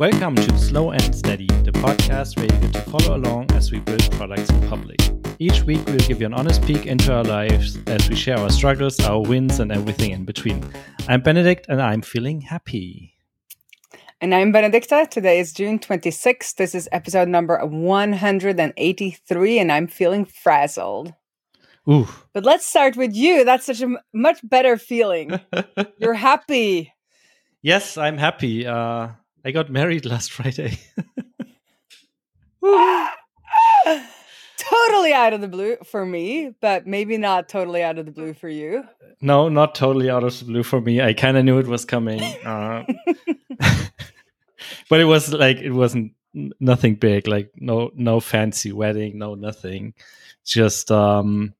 Welcome to Slow and Steady, the podcast where you get to follow along as we build products in public. Each week, we'll give you an honest peek into our lives as we share our struggles, our wins, and everything in between. I'm Benedikt, and I'm feeling happy. And I'm Benedicte. Today is June 26th. This is episode number 183, and I'm feeling frazzled. Ooh. But let's start with you. That's such a much better feeling. You're happy. Yes, I'm happy. Uh, I got married last Friday. totally out of the blue for me, but maybe not totally out of the blue for you. no, not totally out of the blue for me. I kind of knew it was coming. Uh, but it was like, it wasn't nothing big, like no, no fancy wedding, no nothing. Just, um,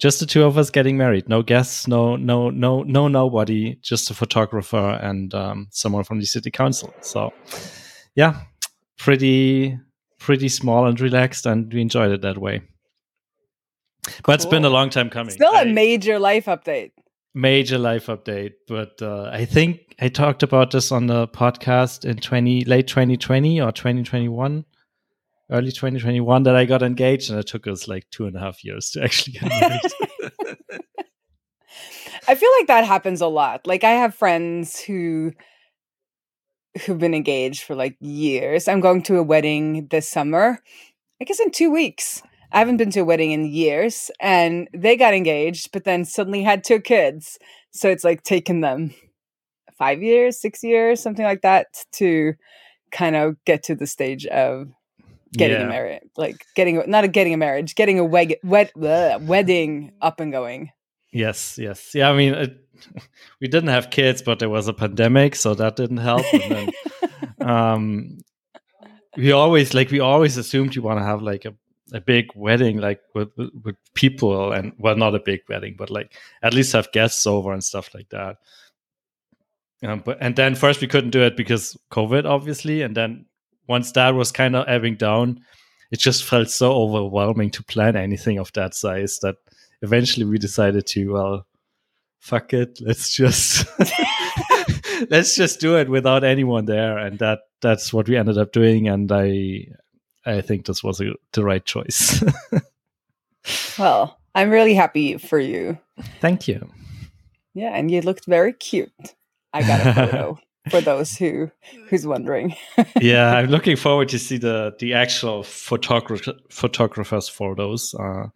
just the two of us getting married. No guests, no, no, no, no, nobody. Just a photographer and um, someone from the city council. So, yeah, pretty, pretty small and relaxed, and we enjoyed it that way. But it's been a long time coming. Still a I- major life update. major life update. But uh, I think I talked about this on the podcast in twenty late twenty twenty or twenty twenty one. Early 2021 that I got engaged, and it took us like two and a half years to actually get married. I feel like that happens a lot. Like I have friends who who've been engaged for like years. I'm going to a wedding this summer. I guess in 2 weeks. I haven't been to a wedding in years and they got engaged but then suddenly had two kids. So it's like taken them 5 years, 6 years, something like that to kind of get to the stage of getting Yeah. a marriage, like getting not a getting a marriage, getting a wed, wed, bleh, wedding up and going. Yes, yes. Yeah, I mean, it, we didn't have kids, but there was a pandemic, so that didn't help. And then, um, we always like we always assumed you want to have like a, a big wedding, like with, with with people, and well, not a big wedding, but like at least have guests over and stuff like that. Um, but and then first we couldn't do it because COVID, obviously, and then once that was kind of ebbing down, it just felt so overwhelming to plan anything of that size that eventually we decided to well fuck it let's just let's just do it without anyone there. And that that's what we ended up doing. And i i think this was a, the right choice. Well, I'm really happy for you. thank you. Yeah, and you looked very cute. I got a photo for those who who's wondering. yeah i'm looking forward to see the the actual photographer photographers photos uh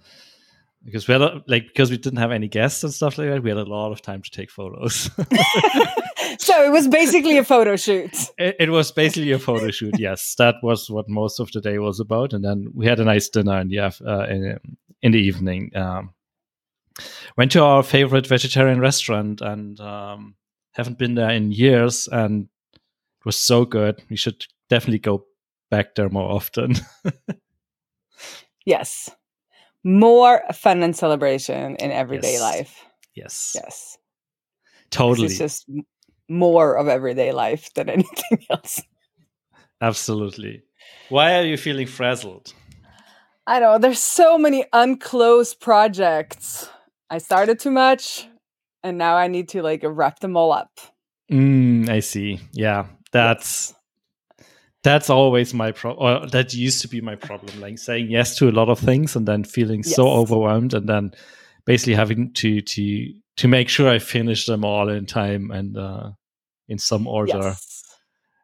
because we had a, like because we didn't have any guests and stuff like that we had a lot of time to take photos so it was basically a photo shoot. it, it was basically a photo shoot. Yes, that was what most of the day was about, and then we had a nice dinner in the uh, in, in the evening. Um, went to our favorite vegetarian restaurant, and um, haven't been there in years, and it was so good. We should definitely go back there more often. Yes. More fun and celebration in everyday Yes. life. yes, Yes. totally, It's just more of everyday life than anything else. absolutely. Why are you feeling frazzled? I know there's so many unclosed projects. I started too much and now I need to like wrap them all up. Mm, I see. Yeah, that's that's always my problem. Or that used to be my problem. Like saying yes to a lot of things and then feeling so overwhelmed, and then basically having to to to make sure I finish them all in time and uh, in some order. Yes.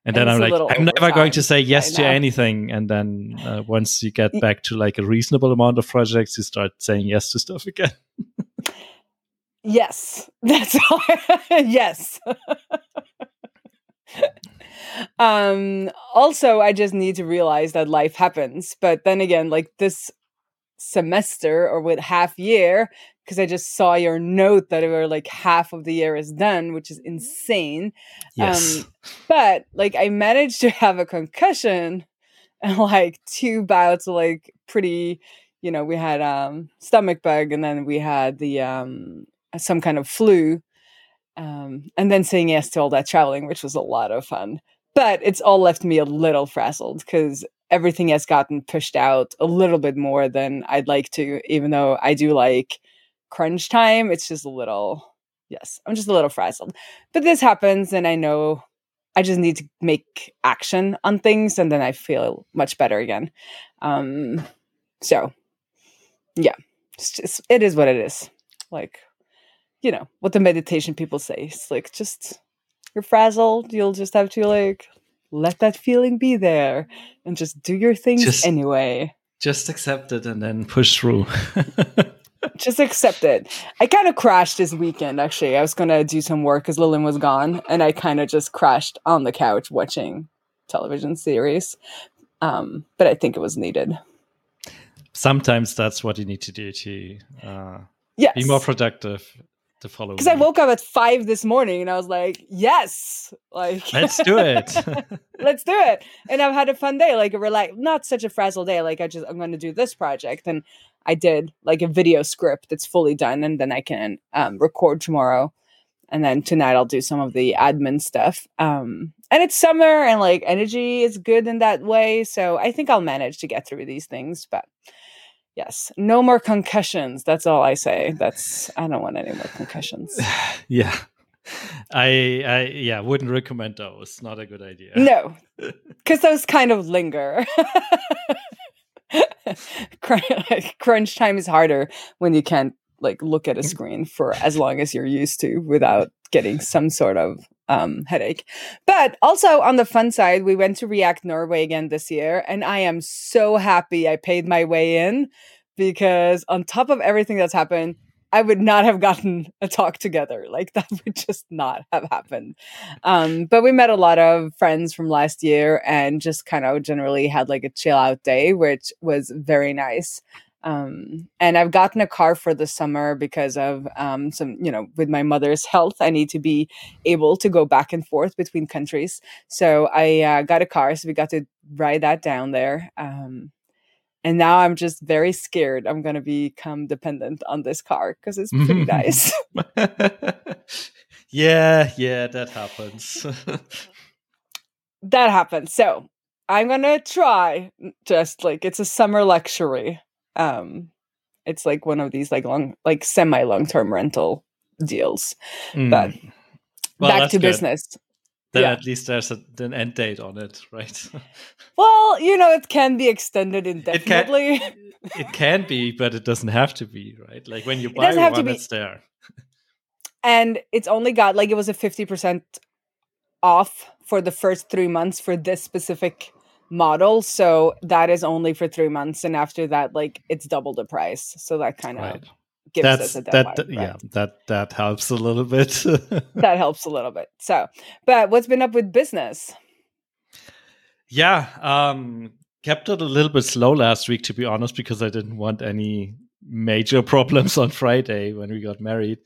And And then I'm like, I'm never going to say yes to anything. And then uh, once you get back to like a reasonable amount of projects, you start saying yes to stuff again. Yes, that's all. yes. um also I just need to realize that life happens, but then again like this semester or with half year because I just saw your note that it were like half of the year is done, which is insane. Yes. Um, but like I managed to have a concussion and like two bouts of like pretty, you know, we had um stomach bug and then we had the um some kind of flu. Um, and then saying yes to all that traveling, which was a lot of fun. But it's all left me a little frazzled because everything has gotten pushed out a little bit more than I'd like to, even though I do like crunch time. It's just a little, yes, I'm just a little frazzled. But this happens, and I know I just need to make action on things and then I feel much better again. Um, so yeah, it's just, it is what it is. Like, you know, what the meditation people say. It's like, just, you're frazzled. You'll just have to like, let that feeling be there and just do your things Just- anyway. Just accept it and then push through. just accept it. I kind of crashed this weekend. Actually, I was gonna do some work because Lillian was gone, and I kind of just crashed on the couch watching television series. Um, but I think it was needed. Sometimes that's what you need to do to uh, Yes, be more productive the following because I woke up at five this morning, and I was like, "Yes, like Let's do it. let's do it." And I've had a fun day, like a relax, not such a frazzled day. Like I just I'm going to do this project, and I did like a video script that's fully done, and then I can um, record tomorrow, and then tonight I'll do some of the admin stuff. Um, and it's summer, and like energy is good in that way, so I think I'll manage to get through these things. But yes, no more concussions. That's all I say. That's I don't want any more concussions. yeah. I, I yeah wouldn't recommend those. Not a good idea. No, because those kind of linger. Crunch, crunch time is harder when you can't like look at a mm. screen for as long as you're used to without getting some sort of um, headache. But also on the fun side, we went to React Norway again this year, and I am so happy I paid my way in because on top of everything that's happened, I would not have gotten a talk together. Like that would just not have happened. Um, but we met a lot of friends from last year and just kind of generally had like a chill out day, which was very nice. Um, and I've gotten a car for the summer because of um, some, you know, with my mother's health, I need to be able to go back and forth between countries. So I uh, got a car, so we got to ride that down there. Um, and now I'm just very scared I'm going to become dependent on this car because it's pretty nice. yeah, yeah, that happens. that happens. So I'm gonna try just like it's a summer luxury. Um it's like one of these like long like semi long term rental deals. But Mm. Well, back to good. business. Then yeah. at least there's a, an end date on it, right? Well, you know, it can be extended indefinitely. it can be, but it doesn't have to be, right? Like when you buy doesn't have to one, be- it's there. and it's only got like it was a 50% off for the first three months for this specific model. So that is only for three months. And after that, like it's double the price. So that kind of Right. gives That's us a that. deadline. that- right? Yeah, that that helps a little bit. that helps a little bit. So, but what's been up with business? yeah, um, kept it a little bit slow last week, to be honest, because I didn't want any major problems on Friday when we got married.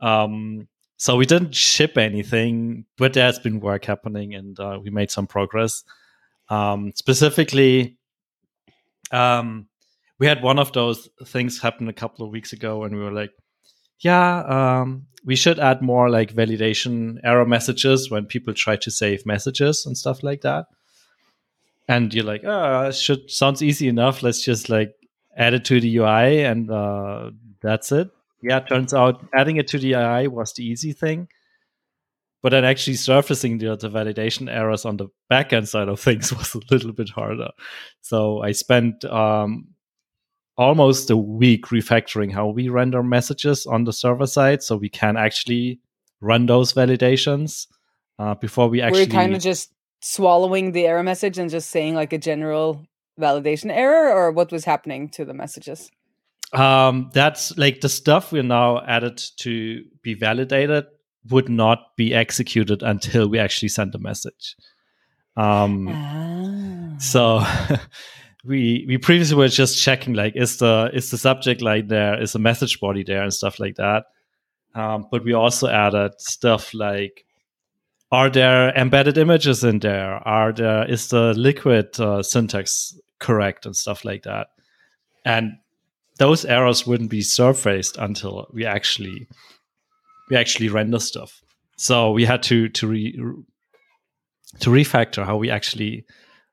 Um, so we didn't ship anything, but there's been work happening, and uh, we made some progress. Um, specifically, um, we had one of those things happen a couple of weeks ago, and we were like, "Yeah, um, we should add more like validation error messages when people try to save messages and stuff like that." And you're like, "Oh, should sounds easy enough. Let's just like add it to the UI, and uh, that's it." Yeah, turns out adding it to the UI was the easy thing. But then actually surfacing the, the validation errors on the backend side of things was a little bit harder. So I spent um, almost a week refactoring how we render messages on the server side so we can actually run those validations uh, before we actually We're kind of just swallowing the error message and just saying like a general validation error, or what was happening to the messages? um, that's like the stuff we're now added to be validated would not be executed until we actually send a message. Um, Ah. so we we previously were just checking like is the is the subject line there is the message body there and stuff like that. Um, but we also added stuff like are there embedded images in there? Are there is the liquid uh, syntax correct and stuff like that? And those errors wouldn't be surfaced until we actually we actually render stuff so we had to to re, to refactor how we actually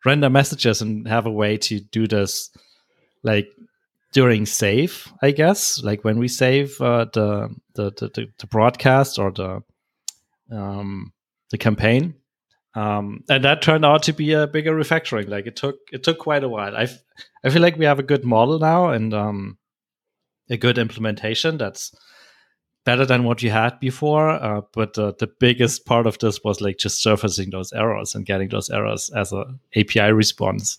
render messages and have a way to do this like during save i guess like when we save uh, the, the, the the broadcast or the um the campaign um, and that turned out to be a bigger refactoring. Like it took it took quite a while. I I feel like we have a good model now and um, a good implementation that's better than what you had before. Uh, but uh, the biggest part of this was like just surfacing those errors and getting those errors as a API response.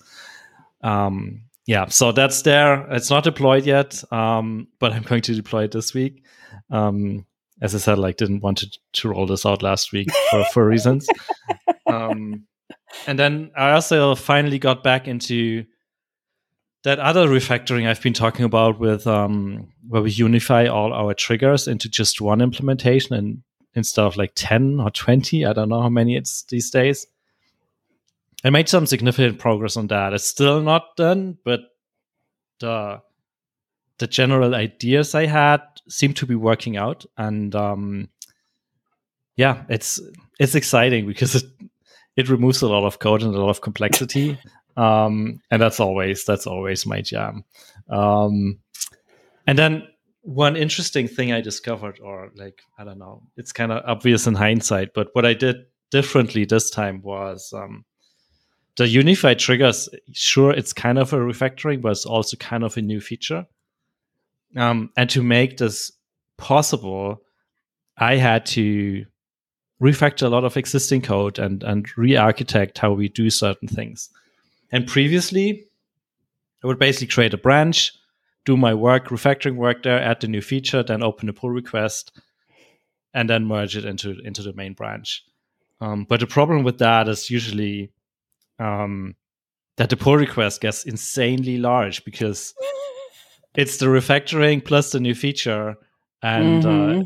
Um, yeah, so that's there. It's not deployed yet, um, but I'm going to deploy it this week. Um, as I said, like didn't want to, to roll this out last week for, for reasons. Um, and then I also finally got back into that other refactoring I've been talking about with um, where we unify all our triggers into just one implementation and instead of like 10 or 20, I don't know how many it's these days. I made some significant progress on that. It's still not done, but the the general ideas I had seem to be working out, and um, yeah, it's it's exciting because it it removes a lot of code and a lot of complexity, um, and that's always that's always my jam. Um, and then one interesting thing I discovered, or like I don't know, it's kind of obvious in hindsight, but what I did differently this time was um, the unified triggers. Sure, it's kind of a refactoring, but it's also kind of a new feature. Um, and to make this possible, I had to refactor a lot of existing code and and re-architect how we do certain things. And previously, I would basically create a branch, do my work, refactoring work there, add the new feature, then open a pull request, and then merge it into into the main branch. Um, but the problem with that is usually um, that the pull request gets insanely large because it's the refactoring plus the new feature, and uh, mm-hmm. uh,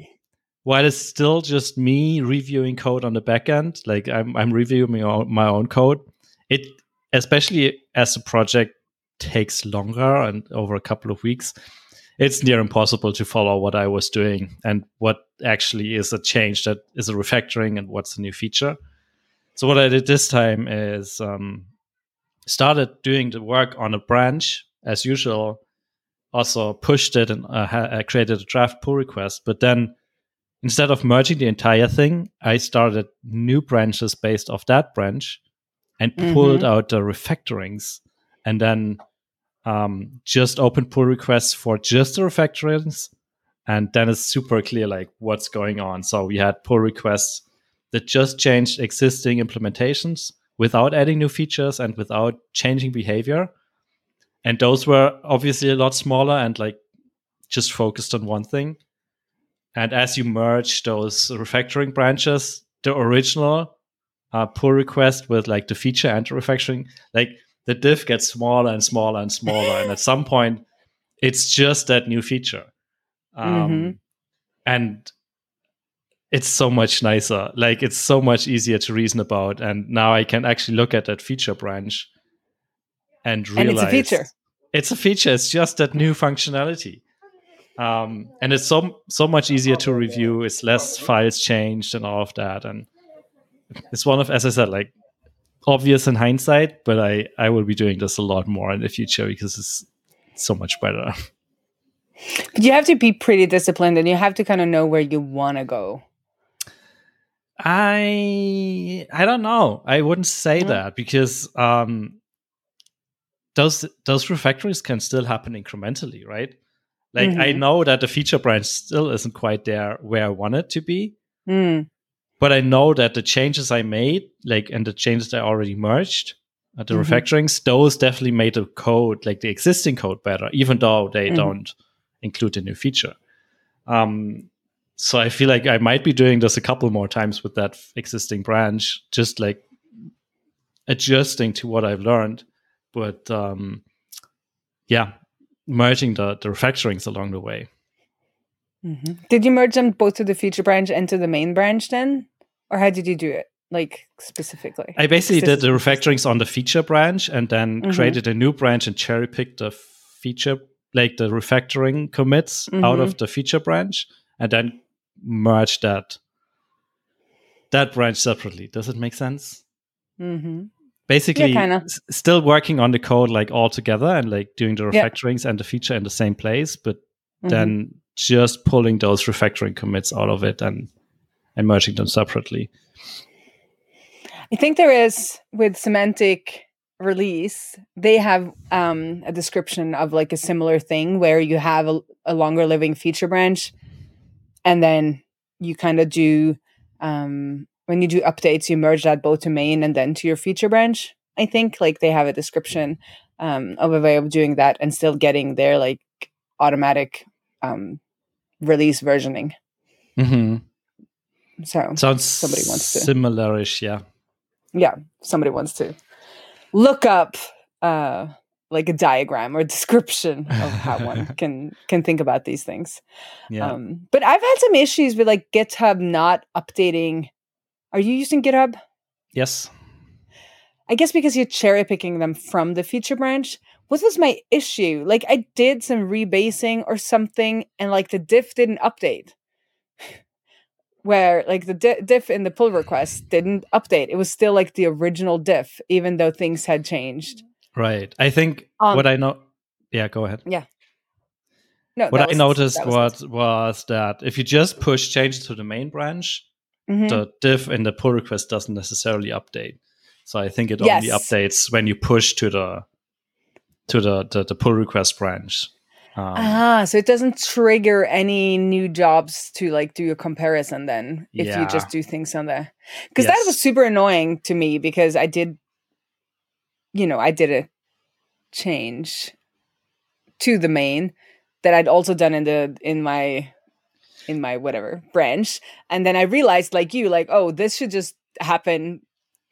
while it's still just me reviewing code on the back end, like I'm, I'm reviewing my own, my own code, it especially as the project takes longer and over a couple of weeks, it's near impossible to follow what I was doing and what actually is a change that is a refactoring and what's a new feature. So what I did this time is um, started doing the work on a branch as usual. Also pushed it and uh, ha- created a draft pull request, but then instead of merging the entire thing, I started new branches based off that branch and mm-hmm. pulled out the refactorings and then um, just open pull requests for just the refactorings. And then it's super clear like what's going on. So we had pull requests that just changed existing implementations without adding new features and without changing behavior. And those were obviously a lot smaller and like just focused on one thing. And as you merge those refactoring branches, the original uh, pull request with like the feature and the refactoring, like the diff gets smaller and smaller and smaller. and at some point, it's just that new feature. Um, mm-hmm. And it's so much nicer. Like it's so much easier to reason about. And now I can actually look at that feature branch and realize and it's a feature. It's a feature. It's just that new functionality. Um, and it's so so much easier to review. It's less files changed and all of that. And it's one of, as I said, like obvious in hindsight, but I I will be doing this a lot more in the future because it's so much better. But you have to be pretty disciplined, and you have to kind of know where you want to go. I I don't know. I wouldn't say mm. that because um, those those refactories can still happen incrementally, right? Like mm-hmm. I know that the feature branch still isn't quite there where I want it to be. Mm. But I know that the changes I made, like and the changes I already merged, uh, the mm-hmm. refactorings, those definitely made the code, like the existing code better, even though they mm-hmm. don't include a new feature. Um, so I feel like I might be doing this a couple more times with that existing branch, just like adjusting to what I've learned. But um, yeah, merging the, the refactorings along the way. Mm-hmm. Did you merge them both to the feature branch and to the main branch then? Or how did you do it? Like specifically? I basically did the refactorings on the feature branch and then mm-hmm. created a new branch and cherry picked the feature, like the refactoring commits mm-hmm. out of the feature branch and then merged that that branch separately. Does it make sense? Mm-hmm basically yeah, s- still working on the code like all together and like doing the refactorings yeah. and the feature in the same place but mm-hmm. then just pulling those refactoring commits out of it and and merging them separately I think there is with semantic release, they have um, a description of like a similar thing where you have a, a longer living feature branch, and then you kind of do um, when you do updates, you merge that both to main and then to your feature branch. I think like they have a description um, of a way of doing that and still getting their like automatic um, release versioning. Mm-hmm. So Sounds Somebody wants to. similarish, yeah. yeah, somebody wants to look up uh, like a diagram or description of how one can can think about these things. Yeah. Um, but I've had some issues with like GitHub not updating. Are you using GitHub? yes. I guess because you're cherry picking them from the feature branch. What was my issue? Like I did some rebasing or something, and like the diff didn't update. Where like the di- diff in the pull request didn't update. It was still like the original diff, even though things had changed. Right. I think Um, what I know yeah, go ahead. Yeah. No, What I was- noticed that was was that if you just push changes to the main branch, Mhm. the diff in the pull request doesn't necessarily update. So I think it only Yes. updates when you push to the to the the, the pull request branch. Um, Ah, so it doesn't trigger any new jobs to like do a comparison then if you just do things on the because that was super annoying to me because I did you know, I did a change to the main that I'd also done in the in my in my whatever branch. And then I realized like you like oh this should just happen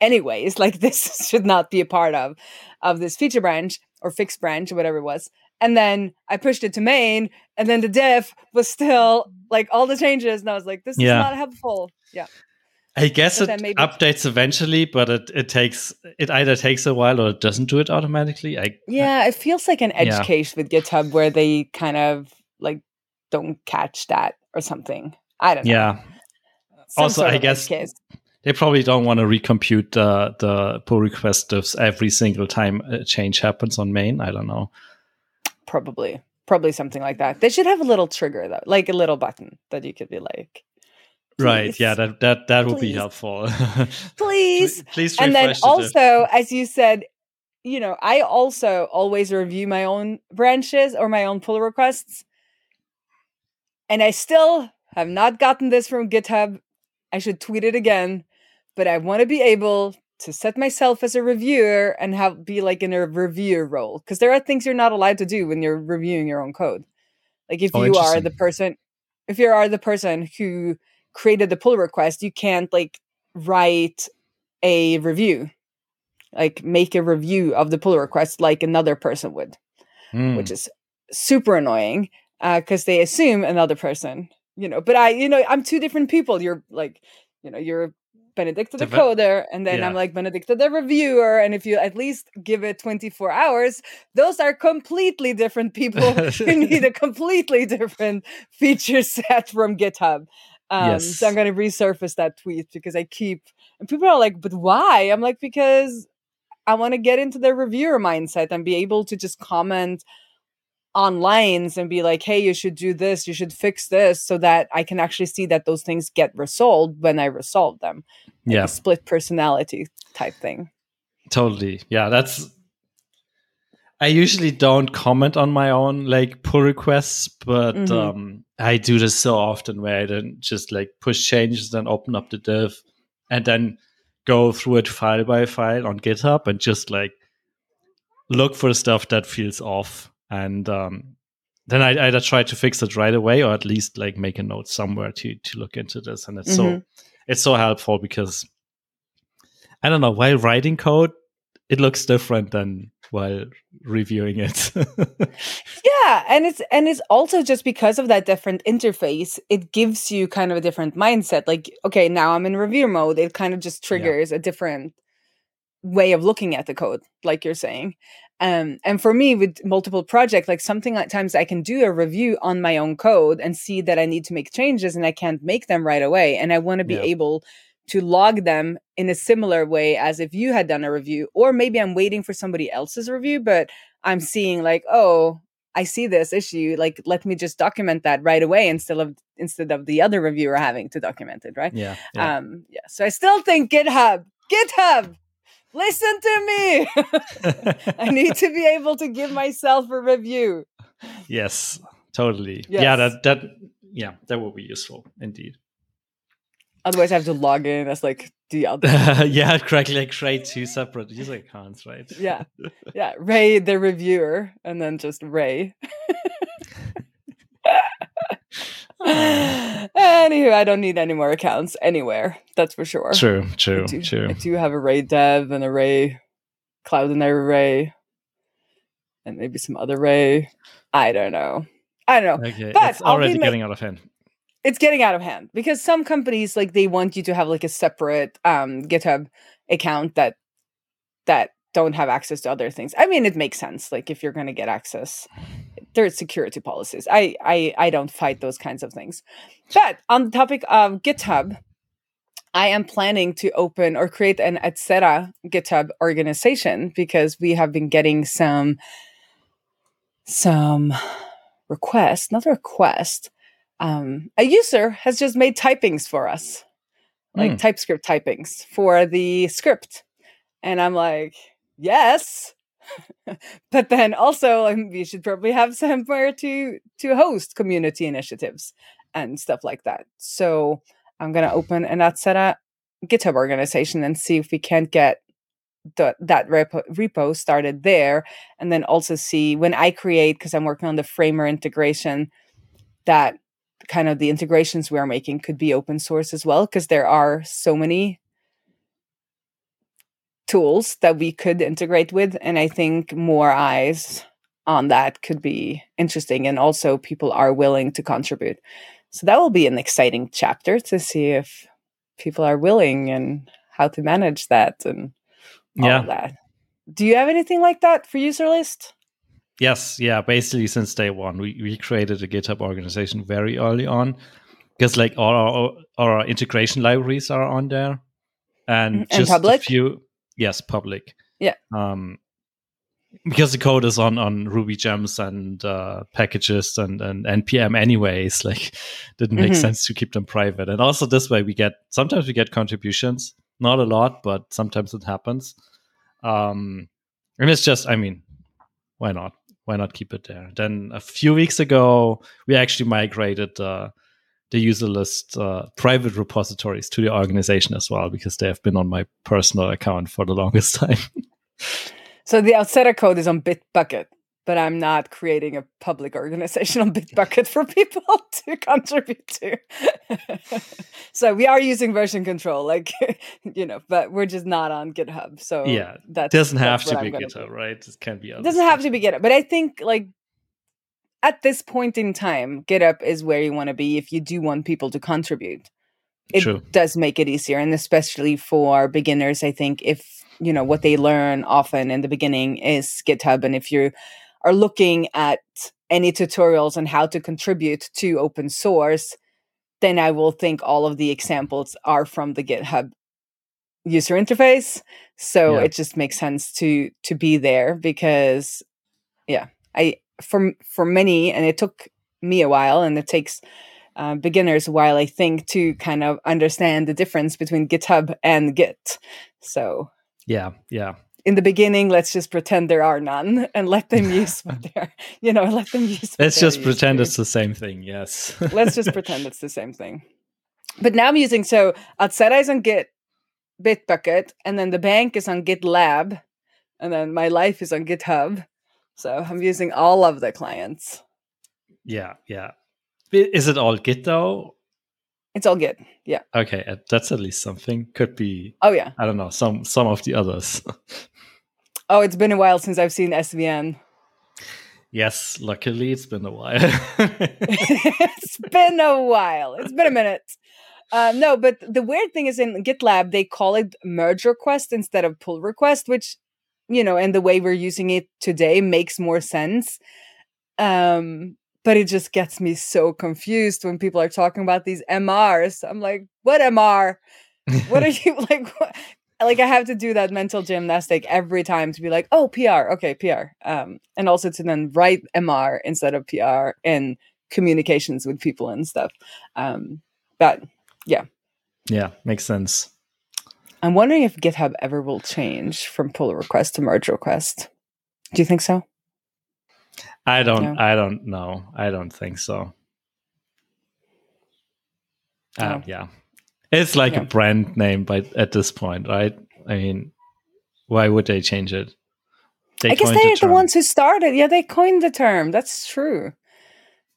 anyways. Like this should not be a part of of this feature branch or fixed branch or whatever it was and then I pushed it to main, and then the diff was still like all the changes, and I was like, "This Yeah. is not helpful." Yeah, I guess So it updates eventually, but it, it takes it either takes a while or it doesn't do it automatically. I yeah, it feels like an edge Yeah. case with GitHub where they kind of like don't catch that or something. I don't know. yeah. Some Also, I guess- case. They probably don't want to recompute the the pull request diffs every single time a change happens on main. I don't know. probably probably something like that. They should have a little trigger though, like a little button that you could be like, Right? Yeah, "Please, that that that would be helpful. please. please and then the diff. also as you said you know i also always review my own branches or my own pull requests and i still have not gotten this from github i should tweet it again but i want to be able to set myself as a reviewer and have be like in a reviewer role because there are things you're not allowed to do when you're reviewing your own code. Like if Oh, you are the person if you are the person who created the pull request you can't like write a review. Like make a review of the pull request like another person would Hmm. which is super annoying because they assume another person you know but i you know i'm two different people. You're like you know you're benedicte the coder and then i'm like benedicte the reviewer. And if you at least give it 24 hours those are completely different people who need a completely different feature set from github. Um, so i'm going to resurface that tweet because i keep and people are like but why? I'm like because I want to get into the reviewer mindset and be able to just comment on lines and be like, hey, you should do this, you should fix this, so that I can actually see that those things get resolved when I resolve them. Like yeah, split personality type thing. totally. Yeah, that's. I usually don't comment on my own like pull requests, but Mhm. um, I do this so often where I then just like push changes, then open up the diff, and then go through it file by file on GitHub and just like look for stuff that feels off, and um, then I either try to fix it right away or at least like make a note somewhere to to look into this, and it's so Mhm. it's so helpful because I don't know while writing code, it looks different than while reviewing it. Yeah, and it's and it's also just because of that different interface, it gives you kind of a different mindset. Like, okay, now I'm in review mode. It kind of just triggers a different way of looking at the code, like you're saying. Um, and for me, with multiple projects, like something at times I can do a review on my own code and see that I need to make changes and I can't make them right away. And I want to be Yeah. able to log them in a similar way as if you had done a review, or maybe I'm waiting for somebody else's review, but I'm seeing like, oh, I see this issue. Like, let me just document that right away instead of instead of the other reviewer having to document it, right? yeah, yeah. Um, yeah. So I still think GitHub GitHub, listen to me. I need to be able to give myself a review. Yes, totally. Yes. Yeah, that that yeah, that will be useful indeed. Otherwise, I have to log in as like the other. yeah, correctly, like create two separate user accounts, right? yeah, yeah. Ray, the reviewer, and then just Ray. Anywho, I don't need any more accounts anywhere. That's for sure. True, true, I do, true. I do have a Ray Dev and a Ray Cloudinary Ray, and maybe some other Ray. I don't know. I don't know. Okay, but it's already getting out of hand. It's getting out of hand because some companies like they want you to have like a separate um, GitHub account that that don't have access to other things. I mean, it makes sense. Like if you're going to get access, there's security policies. I, I I don't fight those kinds of things. But on the topic of GitHub, I am planning to open or create an Outseta GitHub organization because we have been getting some some request, not a request. Um, a user has just made typings for us, like mm. TypeScript typings for the script, and I'm like, yes. But then also we should probably have somewhere to to host community initiatives and stuff like that. So i'm going to open an Outseta github organization and see if we can't get the, that repo, repo started there and then also see when i create because i'm working on the framer integration that kind of the integrations we're making could be open source as well because there are so many tools that we could integrate with. And I think more eyes on that could be interesting. And also, people are willing to contribute. So that will be an exciting chapter to see if people are willing and how to manage that and all yeah. that. Do you have anything like that for Userlist? Yes, yeah. Basically, since day one, we, we created a GitHub organization very early on because like all our, all our integration libraries are on there, and, mm, and just public? a few yes public. Yeah. Um because the code is on on ruby gems and uh, packages and and npm anyways like didn't make mm-hmm. sense to keep them private. And also this way we get sometimes we get contributions not a lot but sometimes it happens. Um and it's just i mean why not? Why not keep it there? Then a few weeks ago we actually migrated uh, the Userlist uh, private repositories to the organization as well because they have been on my personal account for the longest time. so the Outseta code is on Bitbucket, but I'm not creating a public organization on Bitbucket for people to contribute to. so we are using version control, like you know, but we're just not on GitHub. So yeah, that doesn't have to be GitHub, right? It can be. It doesn't stuff. have to be GitHub, but I think like at this point in time, GitHub is where you want to be if you do want people to contribute. It True. does make it easier, and especially for beginners, I think if you know what they learn often in the beginning is GitHub, and if you are looking at any tutorials on how to contribute to open source, then I will think all of the examples are from the GitHub user interface. So yeah. it just makes sense to to be there because yeah, I for for many, and it took me a while, and it takes uh, beginners a while, I think, to kind of understand the difference between GitHub and Git. So yeah, yeah. In the beginning, let's just pretend there are none and let them use what they're, you know, let them use. Let's just pretend it's the same thing. Yes. let's just pretend it's the same thing. But now I'm using so Outseta is on Git, Bitbucket, and then the bank is on GitLab, and then my life is on GitHub. So I'm using all of the clients. Yeah, yeah. Is it all Git though? It's all Git. Yeah. Okay, uh, that's at least something. Could be. Oh yeah. I don't know some some of the others. oh, it's been a while since I've seen SVN. Yes, luckily it's been a while. it's been a while. It's been a minute. Uh, no, but the weird thing is in GitLab they call it merge request instead of pull request, which you know, and the way we're using it today makes more sense. Um, but it just gets me so confused when people are talking about these MRs. I'm like, what MR? What are you like? What? Like I have to do that mental gymnastic every time to be like, oh, PR, okay, PR, um, and also to then write MR instead of PR in communications with people and stuff. Um, but yeah, yeah, makes sense. I'm wondering if GitHub ever will change from pull request to merge request. Do you think so? I don't. No. I don't know. I don't think so. No. Uh, yeah, it's like yeah. a brand name, but at this point, right? I mean, why would they change it? They I guess they're the, the ones who started. Yeah, they coined the term. That's true.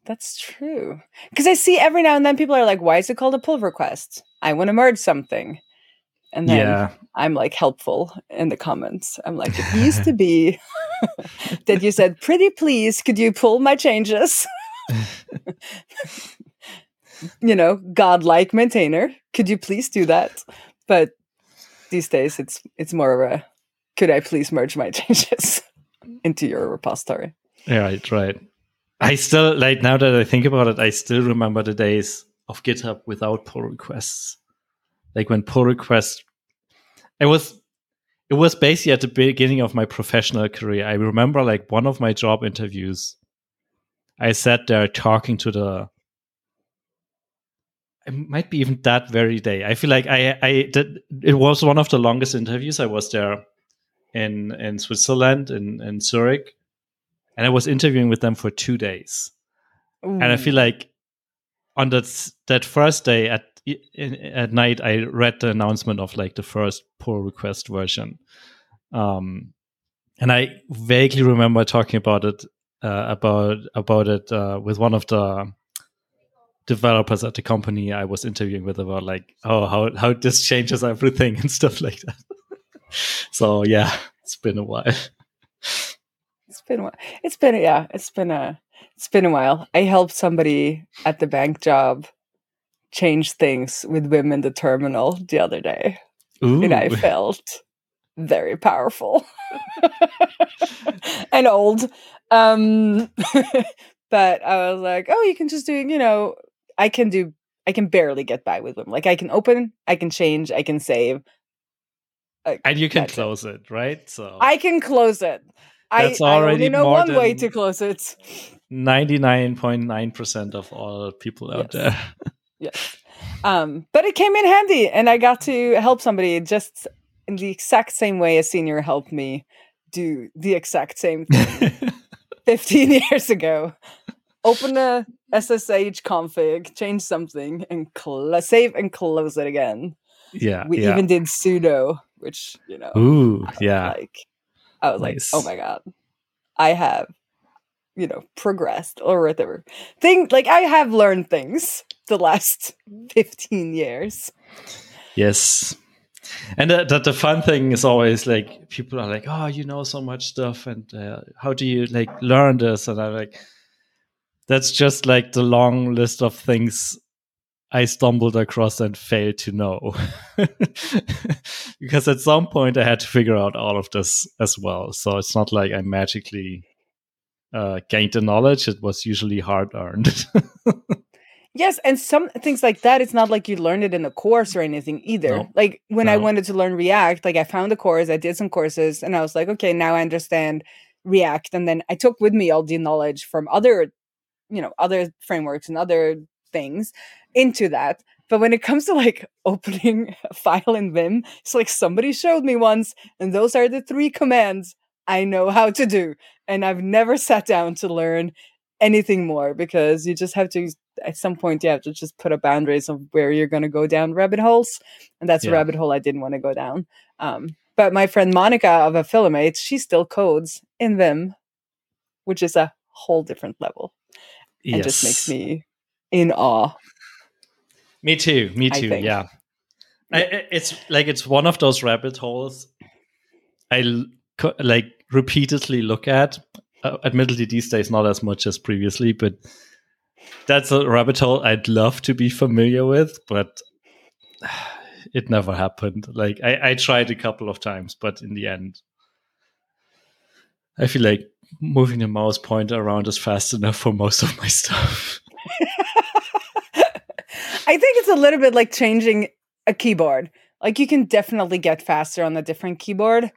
That's true. Because I see every now and then people are like, "Why is it called a pull request? I want to merge something." And then yeah. I'm like helpful in the comments. I'm like, it used to be that you said, pretty please, could you pull my changes? you know, godlike maintainer. Could you please do that? But these days it's it's more of a could I please merge my changes into your repository? Right, right. I still like now that I think about it, I still remember the days of GitHub without pull requests like when pull requests, it was it was basically at the beginning of my professional career. I remember like one of my job interviews i sat there talking to the it might be even that very day. I feel like i i did it was one of the longest interviews i was there in in switzerland in in zurich and i was interviewing with them for two days. Ooh. and i feel like on that that first day at in, at night I read the announcement of like the first pull request version, um, and I vaguely remember talking about it uh, about about it uh, with one of the developers at the company I was interviewing with about like oh how how this changes everything and stuff like that. so yeah, it's been a while. It's been a while. It's been yeah, it's been a it's been a while. I helped somebody at the bank job change things with women the terminal the other day. Ooh. And I felt very powerful and old. Um, but I was like, oh, you can just do, you know, I can do, I can barely get by with Vim. Like I can open, I can change, I can save. and you can close it. it. right? So I can close it. That's I, already I only know one way to close it. 99.9% of all people out yes. there. Yes. Um, but it came in handy and I got to help somebody just in the exact same way a senior helped me do the exact same thing 15 years ago. Open a SSH config, change something, and cl- save and close it again. Yeah. We yeah. even did sudo, which, you know. Ooh, yeah. Like, I was nice. like, oh my God, I have you know progressed or whatever. Thing like i have learned things the last 15 years. Yes. And the, the, the, fun thing is always like people are like oh you know so much stuff and uh, how do you like learn this? And i'm like that's just like the long list of things i stumbled across and failed to know. Because at some point i had to figure out all of this as well. So it's not like i magically uh, gained the knowledge, it was usually hard earned. yes, and some things like that, it's not like you learned it in a course or anything either. No. Like when no. I wanted to learn React, like I found a course, I did some courses, and I was like, okay, now I understand React. And then I took with me all the knowledge from other, you know, other frameworks and other things into that. But when it comes to like opening a file in Vim, it's like somebody showed me once, and those are the three commands I know how to do. And I've never sat down to learn anything more because you just have to at some point you have to just put up boundaries of where you're going to go down rabbit holes and that's yeah. a rabbit hole i didn't want to go down um, but my friend monica of Affilimates she still codes in vim which is a whole different level yes. and just makes me in awe me too me too yeah I, it's like it's one of those rabbit holes i like repeatedly look at. Uh, admittedly, these days not as much as previously, but that's a rabbit hole I'd love to be familiar with, but it never happened. Like I, I tried a couple of times, but in the end, I feel like moving the mouse pointer around is fast enough for most of my stuff. I think it's a little bit like changing a keyboard. Like you can definitely get faster on a different keyboard,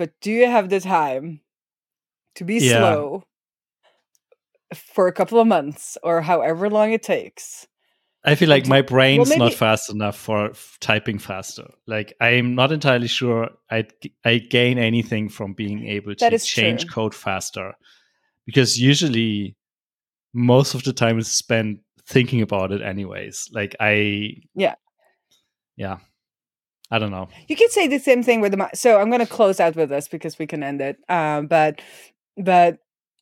but do you have the time to be yeah. slow for a couple of months or however long it takes I feel like my brain's maybe- not fast enough for typing faster. Like I'm not entirely sure I I gain anything from being able to change true. code faster, because usually most of the time is spent thinking about it anyways. Like I Yeah. yeah, I don't know. You could say the same thing with the. So I'm going to close out with this because we can end it. Um, but but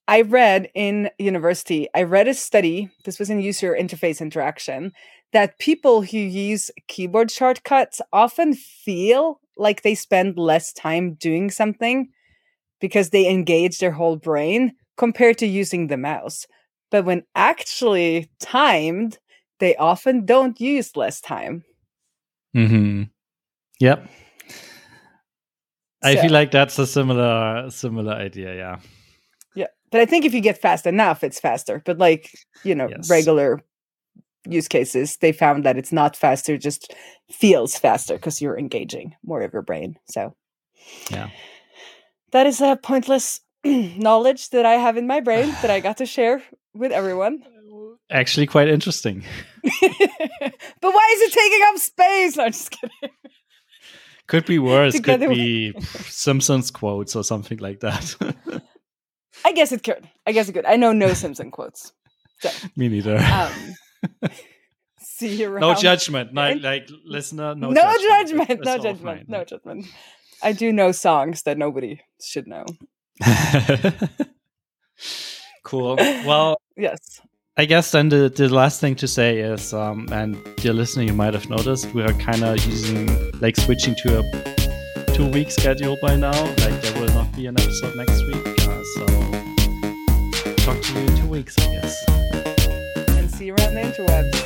I read in university. I read a study. This was in user interface interaction that people who use keyboard shortcuts often feel like they spend less time doing something because they engage their whole brain compared to using the mouse. But when actually timed, they often don't use less time. hmm Yep. I feel like that's a similar similar idea. Yeah. Yeah. But I think if you get fast enough, it's faster. But like, you know, Yes. regular use cases, they found that it's not faster, it just feels faster because you're engaging more of your brain. So Yeah. that is a pointless knowledge that I have in my brain that I got to share with everyone. Actually, quite interesting. but why is it taking up space? No, I'm just kidding. Could be worse. Together Could be Simpsons quotes or something like that. I guess it could. I guess it could. I know no Simpson quotes. Me neither. Um, see you around. no judgment. No, like listener. No, no judgment. judgment. It's No all judgment. No judgment. I do know songs that nobody should know. cool. Well, Yes. I guess then the, the last thing to say is, um, and dear listener, you might have noticed we are kind of using, like, switching to a two week schedule by now. Like, there will not be an episode next week. Uh, so, talk to you in two weeks, I guess. And see you around the interwebs.